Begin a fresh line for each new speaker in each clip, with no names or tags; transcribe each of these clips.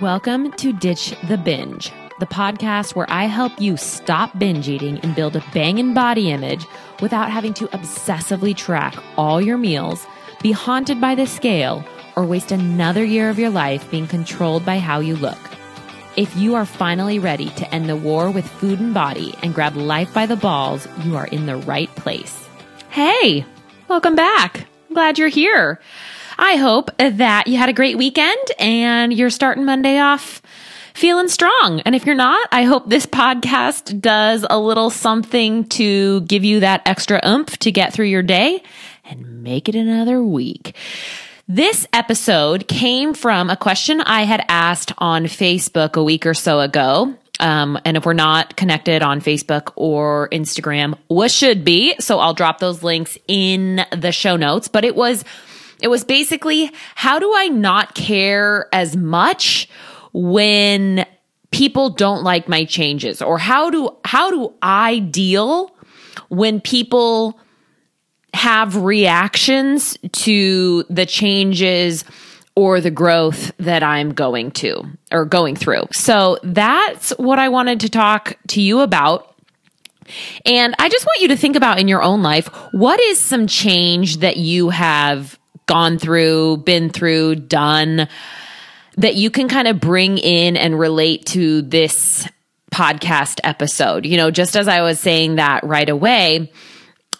Welcome to Ditch the Binge, the podcast where I help you stop binge eating and build a banging body image without having to obsessively track all your meals, be haunted by the scale, or waste another year of your life being controlled by how you look. If you are finally ready to end the war with food and body and grab life by the balls, you are in the right place. Hey, welcome back. glad you're here. I hope that you had a great weekend and you're starting Monday off feeling strong. And if you're not, I hope this podcast does a little something to give you that extra oomph to get through your day and make it another week. This episode came from a question I had asked on Facebook a week or so ago. Um, and if we're not connected on Facebook or Instagram, what should be. So I'll drop those links in the show notes. But it was, it was basically, how do I not care as much when people don't like my changes? Or how do, how do I deal when people have reactions to the changes or the growth that I'm going to or going through. So that's what I wanted to talk to you about. And I just want you to think about in your own life what is some change that you have gone through, been through, done that you can kind of bring in and relate to this podcast episode. You know, just as I was saying that right away,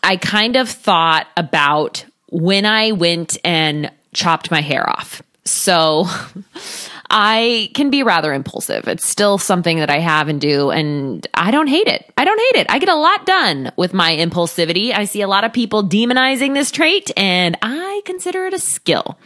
I kind of thought about when I went and chopped my hair off. So I can be rather impulsive. It's still something that I have and do, and I don't hate it. I don't hate it. I get a lot done with my impulsivity. I see a lot of people demonizing this trait, and I consider it a skill.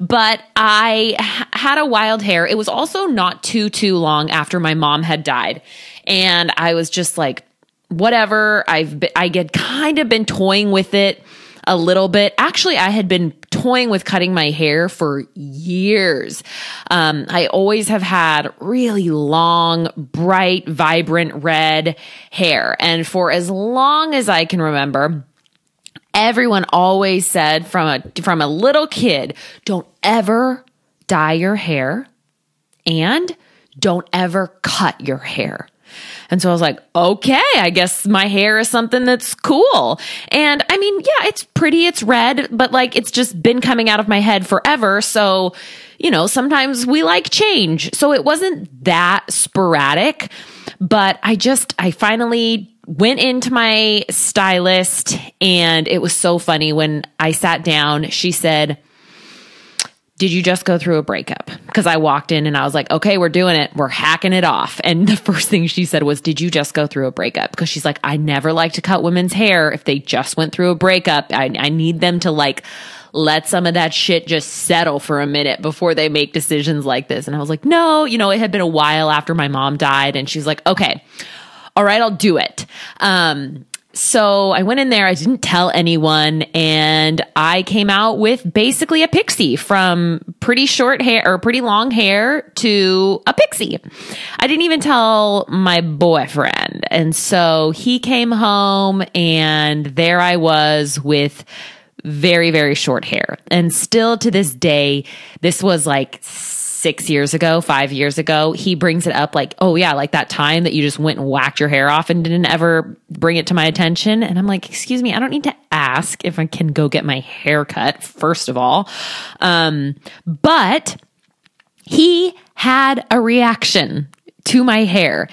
But I had a wild hair. It was also not too, too long after my mom had died. And I was just like, whatever. I've been, I get kind of been toying with it a little bit. Actually, I had been toying with cutting my hair for years. Um, I always have had really long, bright, vibrant red hair. And for as long as I can remember, everyone always said from a, from a little kid, don't ever dye your hair and don't ever cut your hair. And so I was like, okay, I guess my hair is something that's cool. And I mean, yeah, it's pretty, it's red, but like it's just been coming out of my head forever. So, you know, sometimes we like change. So it wasn't that sporadic, but I just, I finally went into my stylist and it was so funny when I sat down, she said, did you just go through a breakup? Because I walked in and I was like, okay, we're doing it. We're hacking it off. And the first thing she said was, did you just go through a breakup? Because she's like, I never like to cut women's hair if they just went through a breakup. I, I need them to like, let some of that shit just settle for a minute before they make decisions like this. And I was like, no, you know, it had been a while after my mom died. And she's like, okay, all right, I'll do it. Um, so I went in there, I didn't tell anyone, and I came out with basically a pixie from pretty short hair or pretty long hair to a pixie. I didn't even tell my boyfriend. And so he came home, and there I was with very, very short hair. And still to this day, this was like six years ago, five years ago, he brings it up like, oh yeah, like that time that you just went and whacked your hair off and didn't ever bring it to my attention. And I'm like, excuse me, I don't need to ask if I can go get my hair cut, first of all. Um, but he had a reaction to my hair.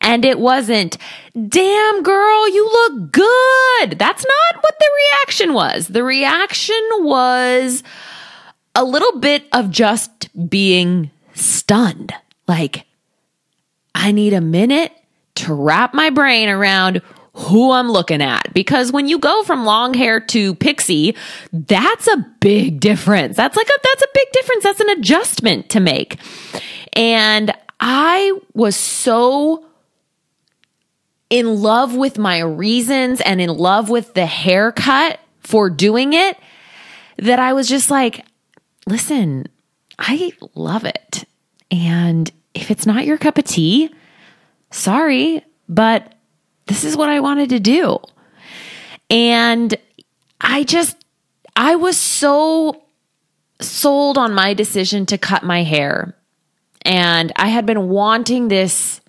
And it wasn't, damn girl, you look good. That's not what the reaction was. The reaction was, a little bit of just being stunned. Like, I need a minute to wrap my brain around who I'm looking at. Because when you go from long hair to pixie, that's a big difference. That's like a, that's a big difference. That's an adjustment to make. And I was so in love with my reasons and in love with the haircut for doing it that I was just like, listen, I love it. And if it's not your cup of tea, sorry, but this is what I wanted to do. And I just, I was so sold on my decision to cut my hair. and I had been wanting this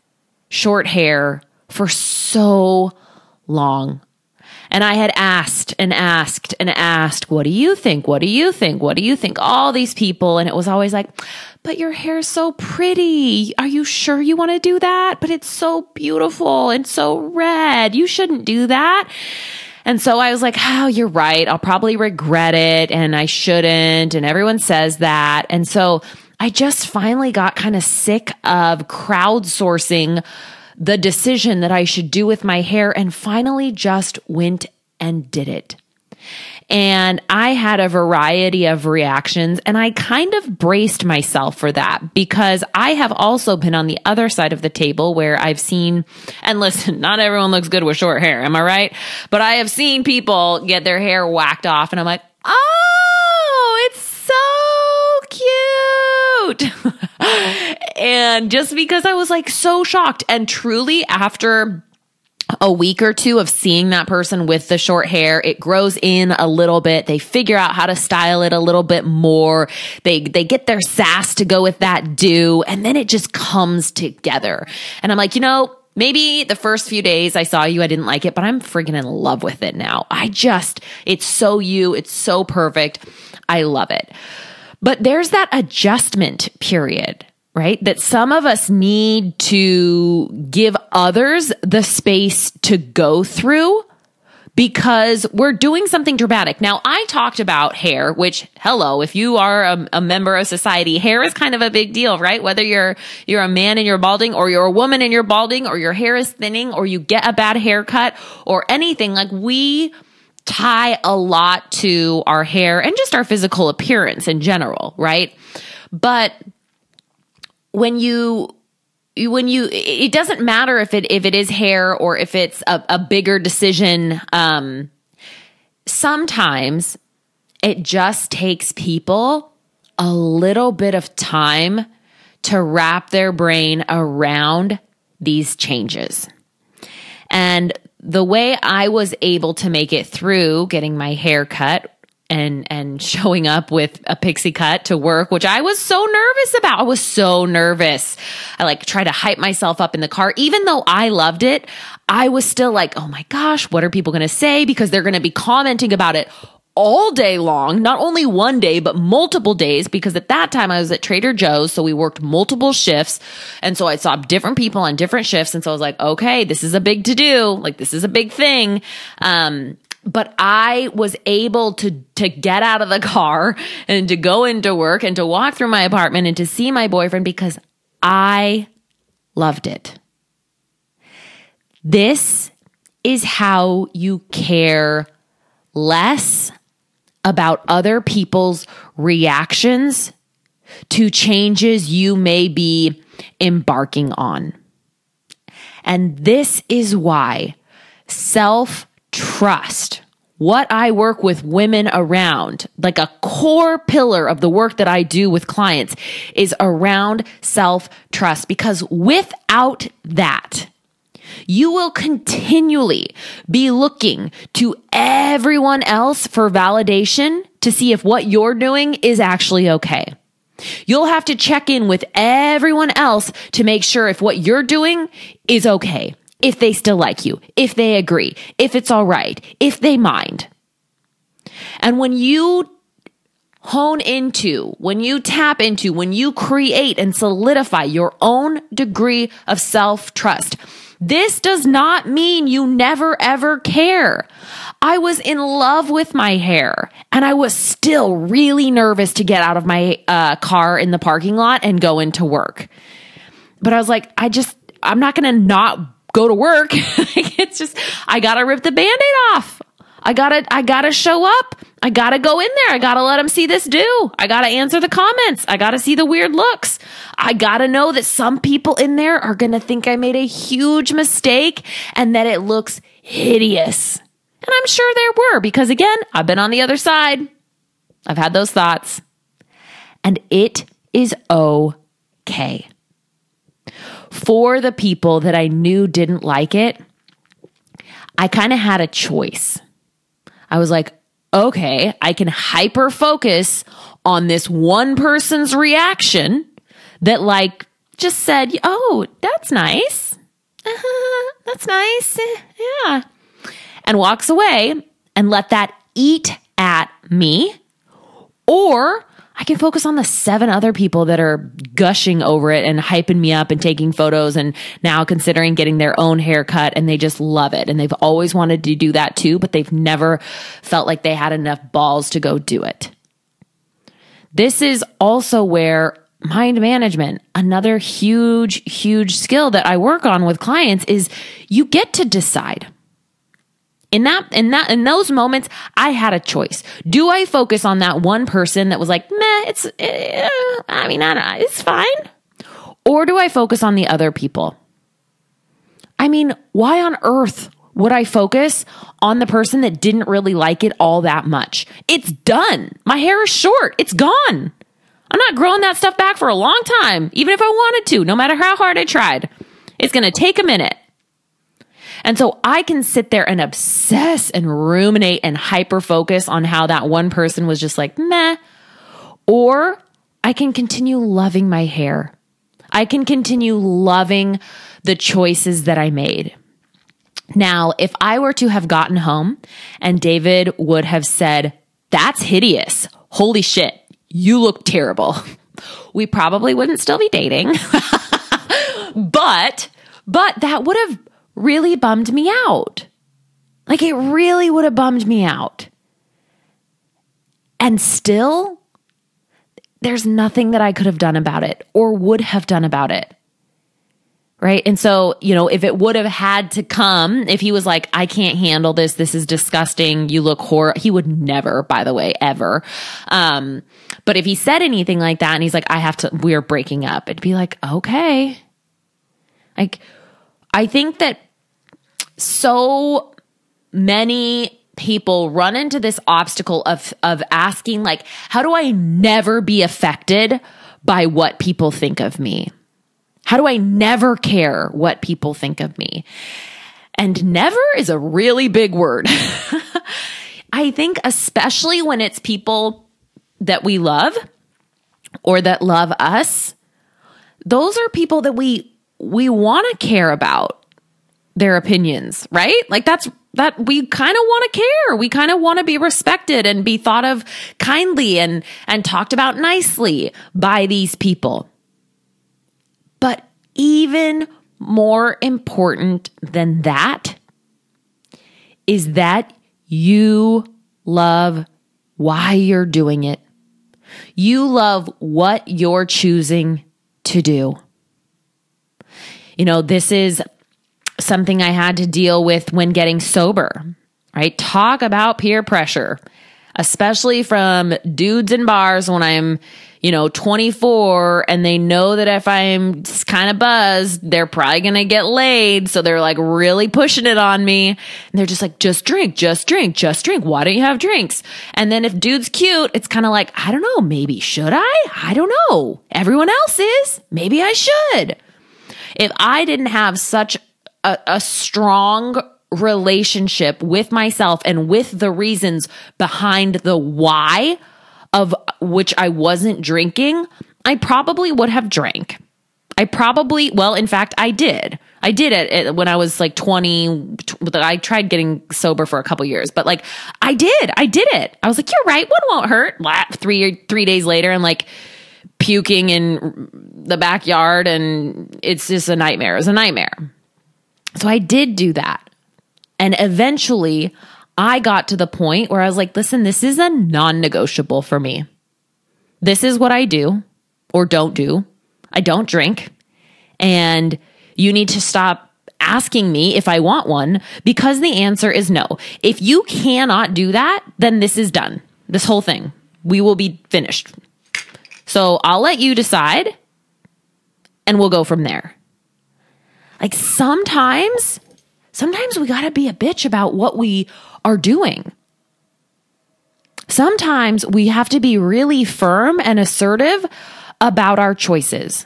short hair for so long. And I had asked and asked and asked, what do you think? What do you think? What do you think? All these people. And it was always like, but your hair's so pretty. Are you sure you want to do that? But it's so beautiful and so red. You shouldn't do that. And so I was like, oh, you're right. I'll probably regret it and I shouldn't. And everyone says that. And so I just finally got kind of sick of crowdsourcing the decision that I should do with my hair and finally just went and did it. And I had a variety of reactions and I kind of braced myself for that because I have also been on the other side of the table where I've seen, and listen, not everyone looks good with short hair. Am I right? But I have seen people get their hair whacked off and I'm like, Oh, it's so cute. and just because I was like so shocked and truly after a week or two of seeing that person with the short hair, it grows in a little bit. They figure out how to style it a little bit more. They, they get their sass to go with that do, and then it just comes together. And I'm like, you know, maybe the first few days I saw you, I didn't like it, but I'm freaking in love with it now. I just, it's so you. It's so perfect. I love it. But there's that adjustment period right? That some of us need to give others the space to go through because we're doing something dramatic. Now, I talked about hair, which, hello, if you are a, a, member of society, hair is kind of a big deal, right? Whether you're, you're a man and you're balding or you're a woman and you're balding or your hair is thinning or you get a bad haircut or anything, like we tie a lot to our hair and just our physical appearance in general, right? But when you when you it doesn't matter if it if it is hair or if it's a, a bigger decision um sometimes it just takes people a little bit of time to wrap their brain around these changes and the way I was able to make it through getting my hair cut and and showing up with a pixie cut to work, which I was so nervous about. I was so nervous. I like tried to hype myself up in the car, even though I loved it. I was still like, oh my gosh, what are people going to say? Because they're going to be commenting about it all day long, not only one day, but multiple days. Because at that time I was at Trader Joe's. So we worked multiple shifts. And so I saw different people on different shifts. And so I was like, okay, this is a big to do. Like this is a big thing. Um, but I was able to to get out of the car and to go into work and to walk through my apartment and to see my boyfriend because I loved it. This is how you care less about other people's reactions to changes you may be embarking on. And this is why self trust. What I work with women around, like a core pillar of the work that I do with clients is around self trust because without that, you will continually be looking to everyone else for validation to see if what you're doing is actually okay. You'll have to check in with everyone else to make sure if what you're doing is okay if they still like you, if they agree, if it's all right, if they mind. And when you hone into, when you tap into, when you create and solidify your own degree of self trust, this does not mean you never ever care. I was in love with my hair and I was still really nervous to get out of my uh, car in the parking lot and go into work. But I was like, I just, I'm not going to not go to work. it's just, I gotta rip the band-aid off. I gotta, I gotta show up. I gotta go in there. I gotta let them see this do. I gotta answer the comments. I gotta see the weird looks. I gotta know that some people in there are gonna think I made a huge mistake and that it looks hideous. And I'm sure there were because again, I've been on the other side. I've had those thoughts. And it is okay for the people that I knew didn't like it, I kind of had a choice. I was like, okay, I can hyper focus on this one person's reaction that like just said, Oh, that's nice. Uh-huh, that's nice. Yeah. And walks away and let that eat at me. Or I can focus on the seven other people that are gushing over it and hyping me up and taking photos and now considering getting their own haircut and they just love it. And they've always wanted to do that too, but they've never felt like they had enough balls to go do it. This is also where mind management, another huge, huge skill that I work on with clients is you get to decide in that in that in those moments i had a choice. Do i focus on that one person that was like meh it's eh, i mean I it's fine or do i focus on the other people? I mean why on earth would i focus on the person that didn't really like it all that much? It's done. My hair is short. It's gone. I'm not growing that stuff back for a long time even if i wanted to no matter how hard i tried. It's going to take a minute and so I can sit there and obsess and ruminate and hyper focus on how that one person was just like, meh. Or I can continue loving my hair. I can continue loving the choices that I made. Now, if I were to have gotten home and David would have said, That's hideous. Holy shit, you look terrible. We probably wouldn't still be dating. but, but that would have really bummed me out. Like it really would have bummed me out. And still, there's nothing that I could have done about it or would have done about it. Right. And so, you know, if it would have had to come, if he was like, I can't handle this, this is disgusting, you look horrible, he would never, by the way, ever. Um, but if he said anything like that and he's like, I have to, we're breaking up, it'd be like, okay. Like, I think that so many people run into this obstacle of of asking like how do I never be affected by what people think of me? How do I never care what people think of me? And never is a really big word. I think especially when it's people that we love or that love us, those are people that we we want to care about their opinions, right? Like that's that we kind of want to care. We kind of want to be respected and be thought of kindly and and talked about nicely by these people. But even more important than that is that you love why you're doing it. You love what you're choosing to do. You know, this is something I had to deal with when getting sober, right? Talk about peer pressure, especially from dudes in bars when I'm, you know, 24 and they know that if I'm kind of buzzed, they're probably going to get laid. So they're like really pushing it on me. And they're just like, just drink, just drink, just drink. Why don't you have drinks? And then if dude's cute, it's kind of like, I don't know, maybe should I? I don't know. Everyone else is. Maybe I should. If I didn't have such a, a strong relationship with myself and with the reasons behind the why of which I wasn't drinking, I probably would have drank. I probably, well, in fact, I did. I did it when I was like 20. I tried getting sober for a couple years, but like I did. I did it. I was like, you're right. One won't hurt. Three, three days later, I'm like puking in the backyard and it's just a nightmare. It was a nightmare. So I did do that. And eventually I got to the point where I was like, listen, this is a non negotiable for me. This is what I do or don't do. I don't drink. And you need to stop asking me if I want one because the answer is no. If you cannot do that, then this is done. This whole thing. We will be finished. So I'll let you decide and we'll go from there. Like sometimes, sometimes we got to be a bitch about what we are doing. Sometimes we have to be really firm and assertive about our choices.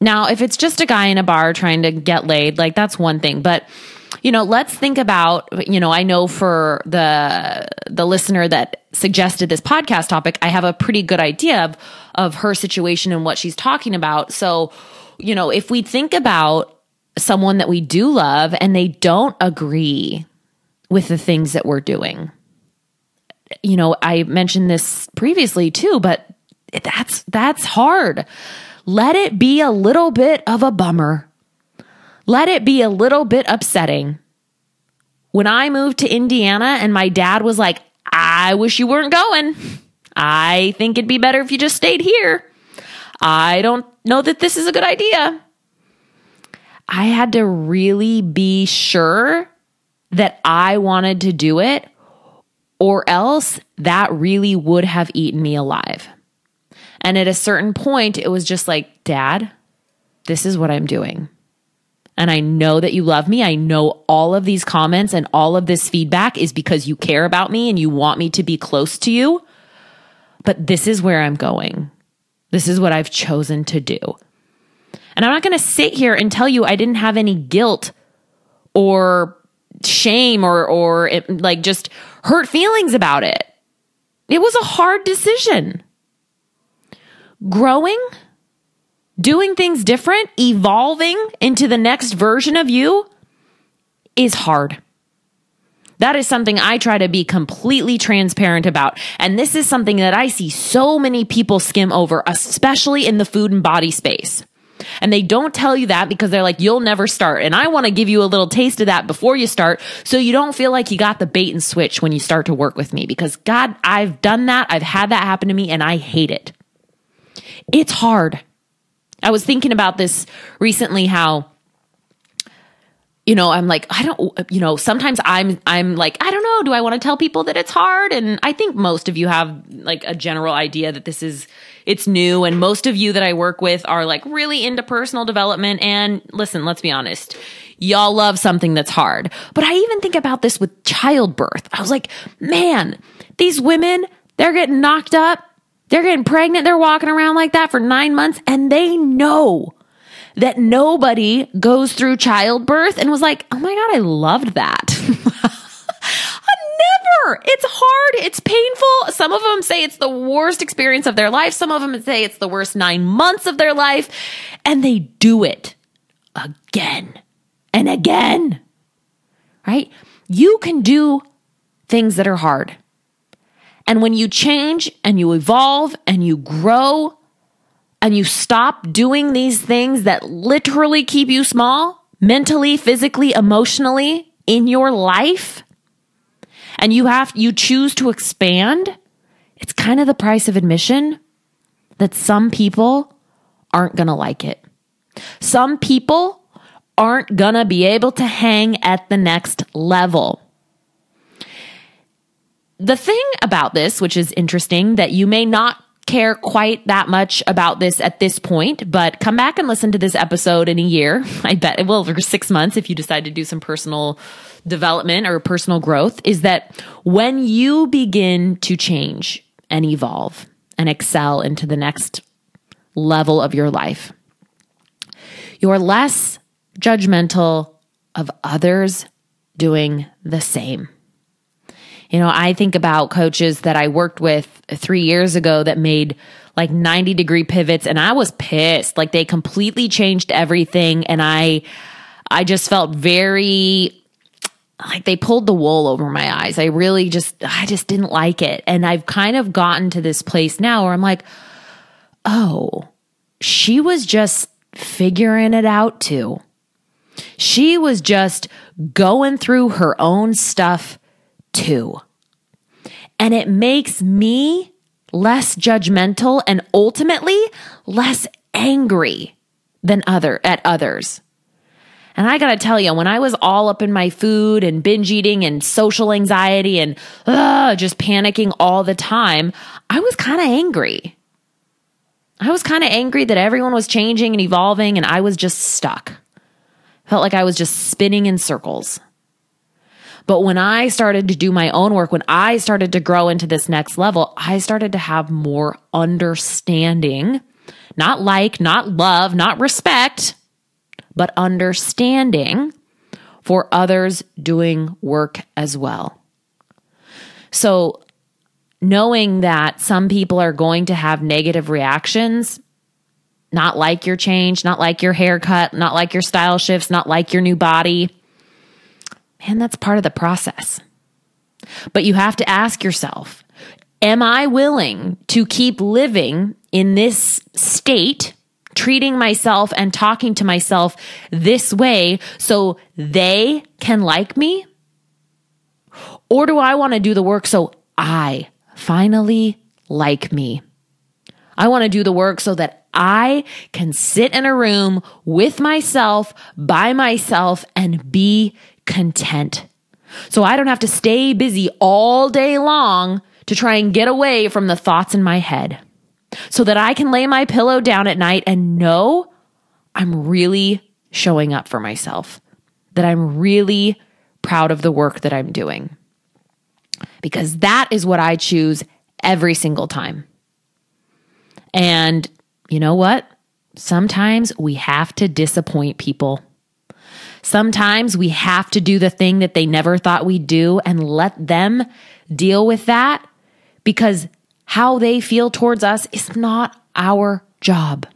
Now, if it's just a guy in a bar trying to get laid, like that's one thing, but you know, let's think about, you know, I know for the the listener that suggested this podcast topic, I have a pretty good idea of of her situation and what she's talking about. So, you know, if we think about someone that we do love and they don't agree with the things that we're doing, you know, I mentioned this previously too, but that's that's hard. Let it be a little bit of a bummer. Let it be a little bit upsetting. When I moved to Indiana and my dad was like, "I wish you weren't going. I think it'd be better if you just stayed here." I don't know that this is a good idea. I had to really be sure that I wanted to do it, or else that really would have eaten me alive. And at a certain point, it was just like, Dad, this is what I'm doing. And I know that you love me. I know all of these comments and all of this feedback is because you care about me and you want me to be close to you. But this is where I'm going. This is what I've chosen to do. And I'm not going to sit here and tell you I didn't have any guilt or shame or or it, like just hurt feelings about it. It was a hard decision. Growing, doing things different, evolving into the next version of you is hard. That is something I try to be completely transparent about. And this is something that I see so many people skim over, especially in the food and body space. And they don't tell you that because they're like, you'll never start. And I want to give you a little taste of that before you start so you don't feel like you got the bait and switch when you start to work with me. Because God, I've done that. I've had that happen to me and I hate it. It's hard. I was thinking about this recently how you know, I'm like, I don't, you know, sometimes I'm, I'm like, I don't know. Do I want to tell people that it's hard? And I think most of you have like a general idea that this is, it's new. And most of you that I work with are like really into personal development. And listen, let's be honest. Y'all love something that's hard. But I even think about this with childbirth. I was like, man, these women, they're getting knocked up. They're getting pregnant. They're walking around like that for nine months and they know that nobody goes through childbirth and was like, oh my God, I loved that. Uh, never. It's hard. It's painful. Some of them say it's the worst experience of their life. Some of them say it's the worst nine months of their life. And they do it again and again. Right? You can do things that are hard. And when you change and you evolve and you grow, and you stop doing these things that literally keep you small, mentally, physically, emotionally in your life, and you have, you choose to expand, it's kind of the price of admission that some people aren't going to like it. Some people aren't going to be able to hang at the next level. The thing about this, which is interesting, that you may not care quite that much about this at this point, but come back and listen to this episode in a year. I bet, it will, for six months if you decide to do some personal development or personal growth, is that when you begin to change and evolve and excel into the next level of your life, you're less judgmental of others doing the same. You know, I think about coaches that I worked with three years ago that made like 90 degree pivots and I was pissed. Like they completely changed everything. And I, I just felt very like they pulled the wool over my eyes. I really just, I just didn't like it. And I've kind of gotten to this place now where I'm like, oh, she was just figuring it out too. She was just going through her own stuff too. And it makes me less judgmental and ultimately less angry than other at others. And I got to tell you, when I was all up in my food and binge eating and social anxiety and uh, just panicking all the time, I was kind of angry. I was kind of angry that everyone was changing and evolving and I was just stuck. Felt like I was just spinning in circles. But when I started to do my own work, when I started to grow into this next level, I started to have more understanding, not like, not love, not respect, but understanding for others doing work as well. So, knowing that some people are going to have negative reactions, not like your change, not like your haircut, not like your style shifts, not like your new body. Man, that's part of the process. But you have to ask yourself, am I willing to keep living in this state, treating myself and talking to myself this way so they can like me? Or do I want to do the work so I finally like me? I want to do the work so that I can sit in a room with myself, by myself, and be content. So I don't have to stay busy all day long to try and get away from the thoughts in my head. So that I can lay my pillow down at night and know I'm really showing up for myself, that I'm really proud of the work that I'm doing. Because that is what I choose every single time. And you know what? Sometimes we have to disappoint people. Sometimes we have to do the thing that they never thought we'd do and let them deal with that because how they feel towards us is not our job.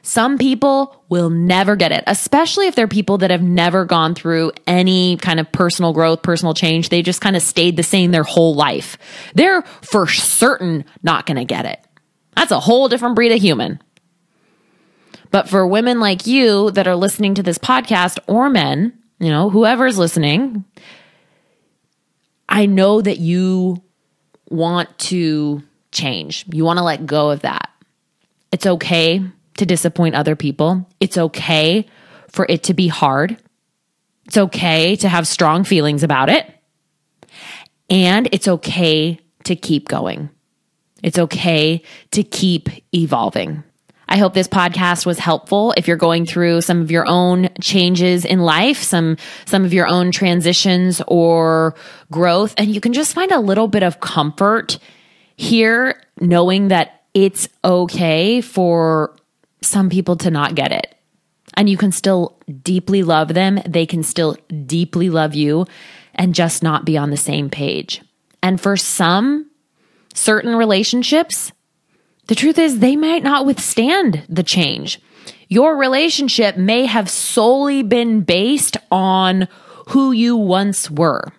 Some people will never get it, especially if they're people that have never gone through any kind of personal growth, personal change. They just kind of stayed the same their whole life. They're for certain not going to get it. That's a whole different breed of human. But for women like you that are listening to this podcast or men, you know, whoever's listening, I know that you want to change. You want to let go of that. It's okay to disappoint other people. It's okay for it to be hard. It's okay to have strong feelings about it. And it's okay to keep going. It's okay to keep evolving. I hope this podcast was helpful if you're going through some of your own changes in life, some some of your own transitions or growth and you can just find a little bit of comfort here knowing that it's okay for some people to not get it. And you can still deeply love them, they can still deeply love you and just not be on the same page. And for some certain relationships, the truth is they might not withstand the change. Your relationship may have solely been based on who you once were,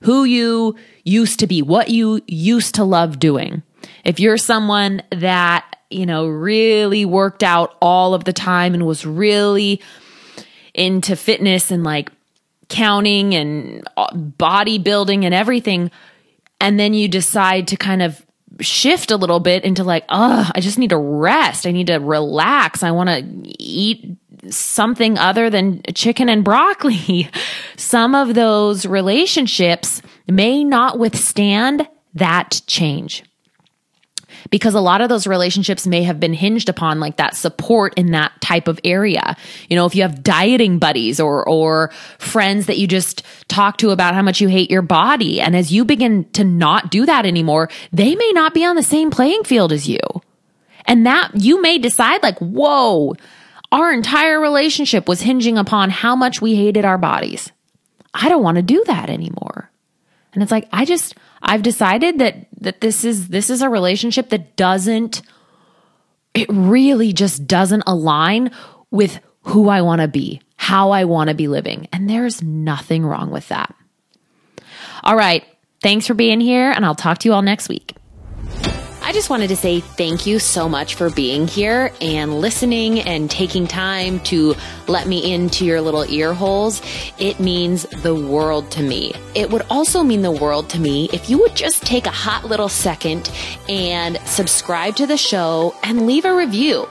who you used to be, what you used to love doing. If you're someone that, you know, really worked out all of the time and was really into fitness and like counting and uh, bodybuilding and everything, and then you decide to kind of shift a little bit into like, oh, I just need to rest. I need to relax. I want to eat something other than chicken and broccoli. Some of those relationships may not withstand that change because a lot of those relationships may have been hinged upon like that support in that type of area. You know, if you have dieting buddies or or friends that you just talk to about how much you hate your body and as you begin to not do that anymore, they may not be on the same playing field as you. And that you may decide like, "Whoa, our entire relationship was hinging upon how much we hated our bodies. I don't want to do that anymore." And it's like, I just I've decided that that this is this is a relationship that doesn't it really just doesn't align with who I want to be, how I want to be living. And there's nothing wrong with that. All right. Thanks for being here, and I'll talk to you all next week. I just wanted to say thank you so much for being here and listening and taking time to let me into your little ear holes. It means the world to me. It would also mean the world to me if you would just take a hot little second and subscribe to the show and leave a review.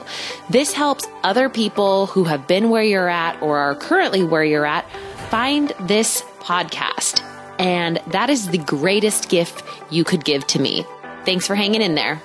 This helps other people who have been where you're at or are currently where you're at find this podcast. And that is the greatest gift you could give to me. Thanks for hanging in there.